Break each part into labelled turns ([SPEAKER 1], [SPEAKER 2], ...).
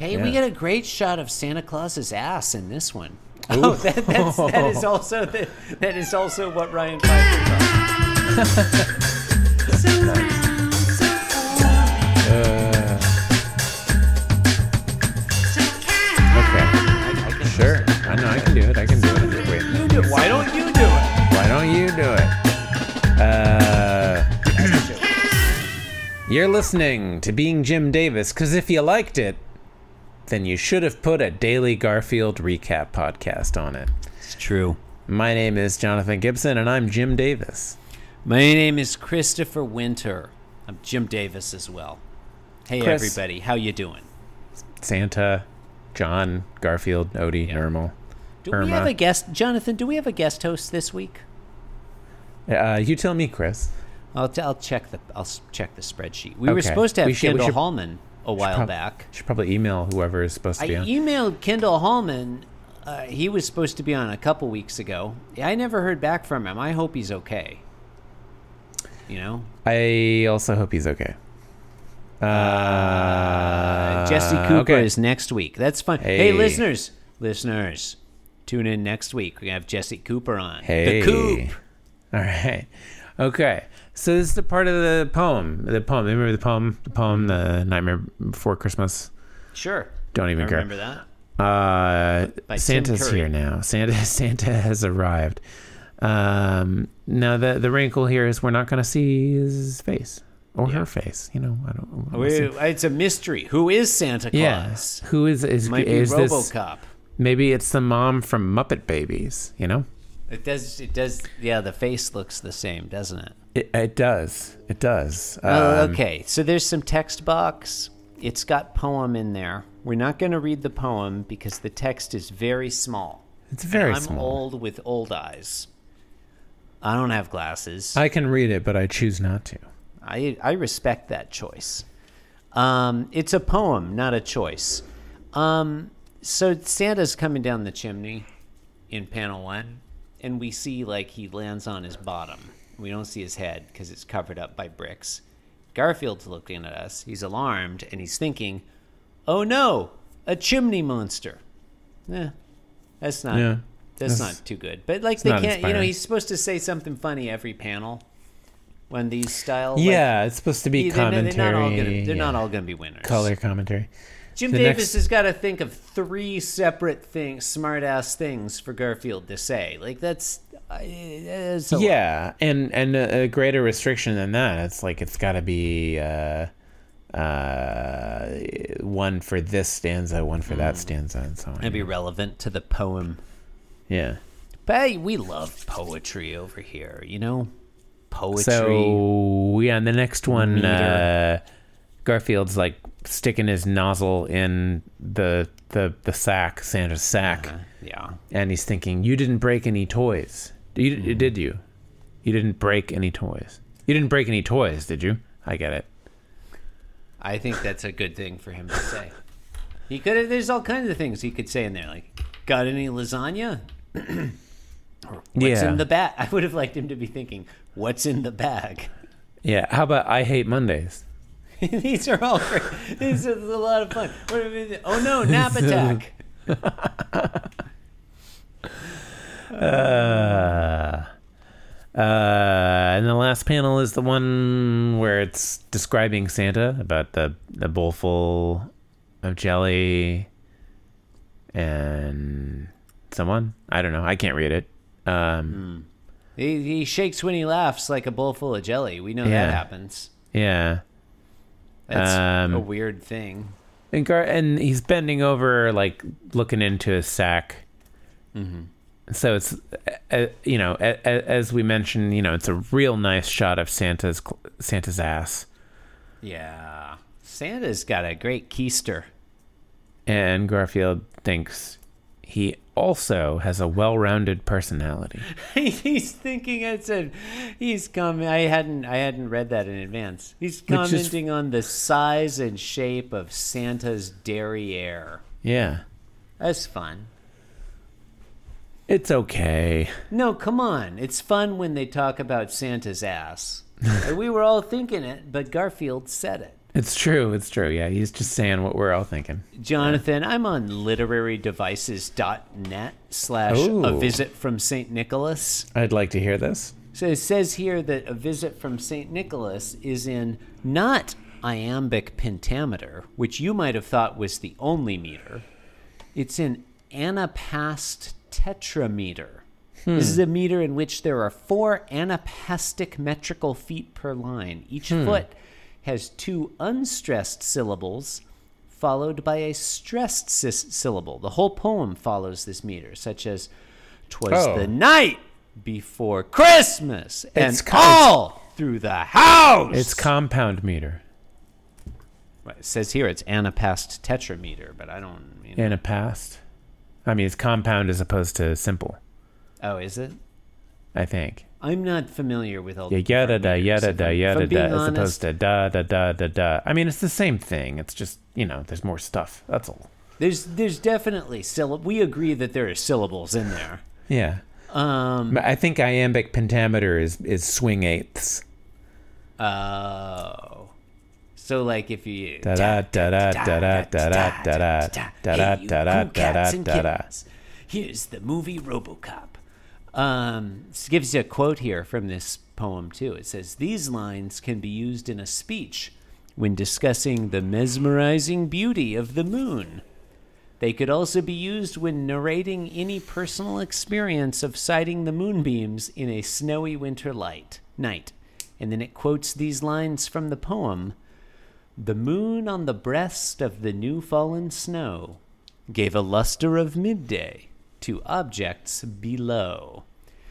[SPEAKER 1] Hey, we get a great shot of Santa Claus's ass in this one. Oh, that, that's, that is also the, that is also what Ryan Pfeiffer thought.
[SPEAKER 2] Okay. Sure. I know I can do it. I can do it. Wait.
[SPEAKER 1] Why don't you do it?
[SPEAKER 2] Why don't you do it? Uh, you're listening to Being Jim Davis because if you liked it, then you should have put a daily Garfield recap podcast on it.
[SPEAKER 1] It's true.
[SPEAKER 2] My name is Jonathan Gibson, and I'm Jim Davis.
[SPEAKER 1] My name is Christopher Winter. I'm Jim Davis as well. Hey
[SPEAKER 2] Chris.
[SPEAKER 1] everybody, how you doing?
[SPEAKER 2] Santa, John, Garfield, Odie, Nermal.
[SPEAKER 1] Do we have a guest, Jonathan? Do we have a guest host this week?
[SPEAKER 2] Uh, you tell me, Chris.
[SPEAKER 1] I'll, t- I'll check the I'll check the spreadsheet. We were supposed to have
[SPEAKER 2] We should- we
[SPEAKER 1] Kendall
[SPEAKER 2] should-
[SPEAKER 1] Hallman a while
[SPEAKER 2] prob-
[SPEAKER 1] back.
[SPEAKER 2] Should probably email whoever is supposed to
[SPEAKER 1] I
[SPEAKER 2] be on.
[SPEAKER 1] emailed Kendall Hallman. Uh, he was supposed to be on a couple weeks ago. I never heard back from him. I hope he's okay. You know,
[SPEAKER 2] I also hope he's okay. Uh,
[SPEAKER 1] Jesse Cooper
[SPEAKER 2] okay.
[SPEAKER 1] is next week. That's fun. Hey.
[SPEAKER 2] Hey.
[SPEAKER 1] listeners, listeners, tune in next week. We have Jesse Cooper on.
[SPEAKER 2] Hey.
[SPEAKER 1] The Coop.
[SPEAKER 2] All right. Okay. So this is the part of the poem. The poem. Remember the poem? The poem, The Nightmare Before Christmas?
[SPEAKER 1] Sure.
[SPEAKER 2] Don't even
[SPEAKER 1] I
[SPEAKER 2] care.
[SPEAKER 1] remember that.
[SPEAKER 2] Uh, Santa's here now. Santa Santa has arrived. Um, now the the wrinkle here is we're not going to see his face or
[SPEAKER 1] Yeah.
[SPEAKER 2] her face. You know, I don't.
[SPEAKER 1] We- it's a mystery. Who is Santa
[SPEAKER 2] Yeah.
[SPEAKER 1] Claus?
[SPEAKER 2] Who is is
[SPEAKER 1] Might be
[SPEAKER 2] is this?
[SPEAKER 1] RoboCop.
[SPEAKER 2] Maybe it's the mom from Muppet Babies. You know.
[SPEAKER 1] It does. It does. Yeah, the face looks the same, doesn't it?
[SPEAKER 2] It, it does. It does.
[SPEAKER 1] Oh,
[SPEAKER 2] Um,
[SPEAKER 1] okay. So there's some text box. It's got poem in there. We're not going to read the poem because the text is very small.
[SPEAKER 2] It's very small.
[SPEAKER 1] I'm old with old eyes. I don't have glasses.
[SPEAKER 2] I can read it, but I choose not to.
[SPEAKER 1] I I respect that choice. Um, it's a poem, not a choice. Um, so Santa's coming down the chimney in panel one, and we see like he lands on his bottom. We don't see his head because it's covered up by bricks. Garfield's looking at us. He's alarmed and he's thinking, "Oh no, a chimney monster." Eh, that's not.
[SPEAKER 2] Yeah.
[SPEAKER 1] That's,
[SPEAKER 2] That's-
[SPEAKER 1] not too good. But like they can't. You know, he's supposed to say something funny every panel. When these style, like,
[SPEAKER 2] yeah, it's supposed to be commentary.
[SPEAKER 1] not all gonna, they're not
[SPEAKER 2] yeah.
[SPEAKER 1] all going to be winners.
[SPEAKER 2] color commentary.
[SPEAKER 1] Jim
[SPEAKER 2] The
[SPEAKER 1] Davis
[SPEAKER 2] next-
[SPEAKER 1] has got to think of three separate things, smart ass things for Garfield to say. Like that's, that's a lot.
[SPEAKER 2] yeah, and and a, a greater restriction than that. It's like it's got to be uh, uh, one for this stanza, one for that stanza, and so on.
[SPEAKER 1] That'd be relevant to the poem.
[SPEAKER 2] yeah.
[SPEAKER 1] But hey, we love poetry over here. You know, poetry.
[SPEAKER 2] So yeah, and the next one, uh, Garfield's like sticking his nozzle in the the the sack, Santa's sack,
[SPEAKER 1] Uh, yeah.
[SPEAKER 2] and he's thinking, "You didn't break any toys, you, did you? You didn't break any toys. You didn't break any toys, did you? I get it.
[SPEAKER 1] I think that's a good thing for him to say. He could have. There's all kinds of things he could say in there, like, "Got any lasagna?" "What's
[SPEAKER 2] Yeah.
[SPEAKER 1] in the bag?" I would have liked him to be thinking, "What's in the bag?"
[SPEAKER 2] Yeah. How about I hate Mondays?
[SPEAKER 1] These are all great. This is a lot of fun. What oh no, nap attack!
[SPEAKER 2] Uh, uh, and the last panel is the one where it's describing Santa about the the bowl full of jelly and someone. I don't know. I can't read it. Um,
[SPEAKER 1] He, he shakes when he laughs like a bowl full of jelly. We know
[SPEAKER 2] Yeah.
[SPEAKER 1] that happens.
[SPEAKER 2] Yeah.
[SPEAKER 1] That's
[SPEAKER 2] Um,
[SPEAKER 1] a weird thing.
[SPEAKER 2] And, Gar- and he's bending over, like looking into his sack. So it's, uh, you know, a, a, as we mentioned, you know, it's a real nice shot of Santa's Santa's ass,
[SPEAKER 1] Yeah, Santa's got a great keister.
[SPEAKER 2] and Garfield thinks he also has a well-rounded personality.
[SPEAKER 1] he's thinking I said he's coming. I hadn't I hadn't read that in advance. He's
[SPEAKER 2] Which is-
[SPEAKER 1] commenting on the size and shape of Santa's derriere.
[SPEAKER 2] Yeah,
[SPEAKER 1] That's fun.
[SPEAKER 2] it's okay.
[SPEAKER 1] No, come on. It's fun when they talk about Santa's ass. We were all thinking it, but Garfield said it.
[SPEAKER 2] It's true. It's true. Yeah, he's just saying what we're all thinking.
[SPEAKER 1] Jonathan, I'm on literarydevices.net slash
[SPEAKER 2] Ooh.
[SPEAKER 1] a visit from St. Nicholas.
[SPEAKER 2] I'd like to hear this.
[SPEAKER 1] So it says here that a visit from St. Nicholas is in not iambic pentameter, which you might have thought was the only meter. It's in anapest tetrameter. This is a meter in which there are four anapestic metrical feet per line. Each hmm. foot has two unstressed syllables followed by a stressed sis- syllable. The whole poem follows this meter, such as "Twas
[SPEAKER 2] Oh.
[SPEAKER 1] the night before Christmas, and
[SPEAKER 2] It's
[SPEAKER 1] all through the house."
[SPEAKER 2] It's compound meter
[SPEAKER 1] Right, it says here it's anapest tetrameter, but I don't. You know.
[SPEAKER 2] in. I mean, it's compound as opposed to simple.
[SPEAKER 1] oh, is it?
[SPEAKER 2] I think.
[SPEAKER 1] I'm not familiar with all
[SPEAKER 2] Yeah,
[SPEAKER 1] the
[SPEAKER 2] yada da yada da yada da as
[SPEAKER 1] honest.
[SPEAKER 2] opposed to da da da da da. I mean, it's the same thing. It's just you know, there's more stuff. That's all.
[SPEAKER 1] There's there's definitely syllab. We agree that there are syllables in there.
[SPEAKER 2] Yeah.
[SPEAKER 1] Um.
[SPEAKER 2] But I think iambic pentameter is is swing eighths.
[SPEAKER 1] Oh. So like if you
[SPEAKER 2] Da da da da da da da da da da da da
[SPEAKER 1] Hey, you
[SPEAKER 2] da da
[SPEAKER 1] cool cats
[SPEAKER 2] da
[SPEAKER 1] and
[SPEAKER 2] da da.
[SPEAKER 1] kittens. Here's the movie RoboCop. Um, gives you a quote here from this poem too. It says these lines can be used in a speech when discussing the mesmerizing beauty of the moon. They could also be used when narrating any personal experience of sighting the moonbeams in a snowy winter light night. And then it quotes these lines from the poem The moon on the breast of the new fallen snow gave a luster of midday to objects below.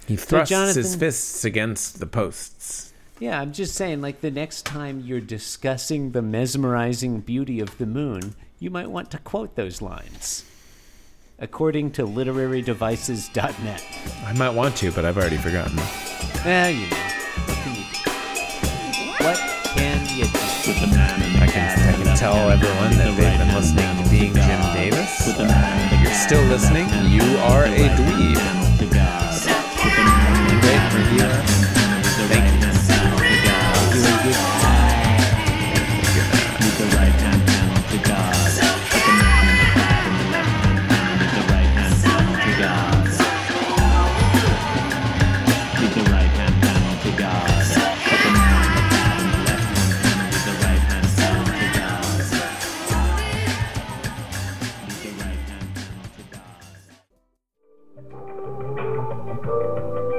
[SPEAKER 2] He thrusts his
[SPEAKER 1] Jonathan-
[SPEAKER 2] fists against the posts.
[SPEAKER 1] Yeah, I'm just saying, like, the next time you're discussing the mesmerizing beauty of the moon, you might want to quote those lines. According to literarydevices.net.
[SPEAKER 2] I might want to, but I've already forgotten.
[SPEAKER 1] Eh, you know. What can you do? What can you?
[SPEAKER 2] I can, I can tell everyone that they've been listening to Being Jim Davis. If you're still listening, you are a dweeb. Review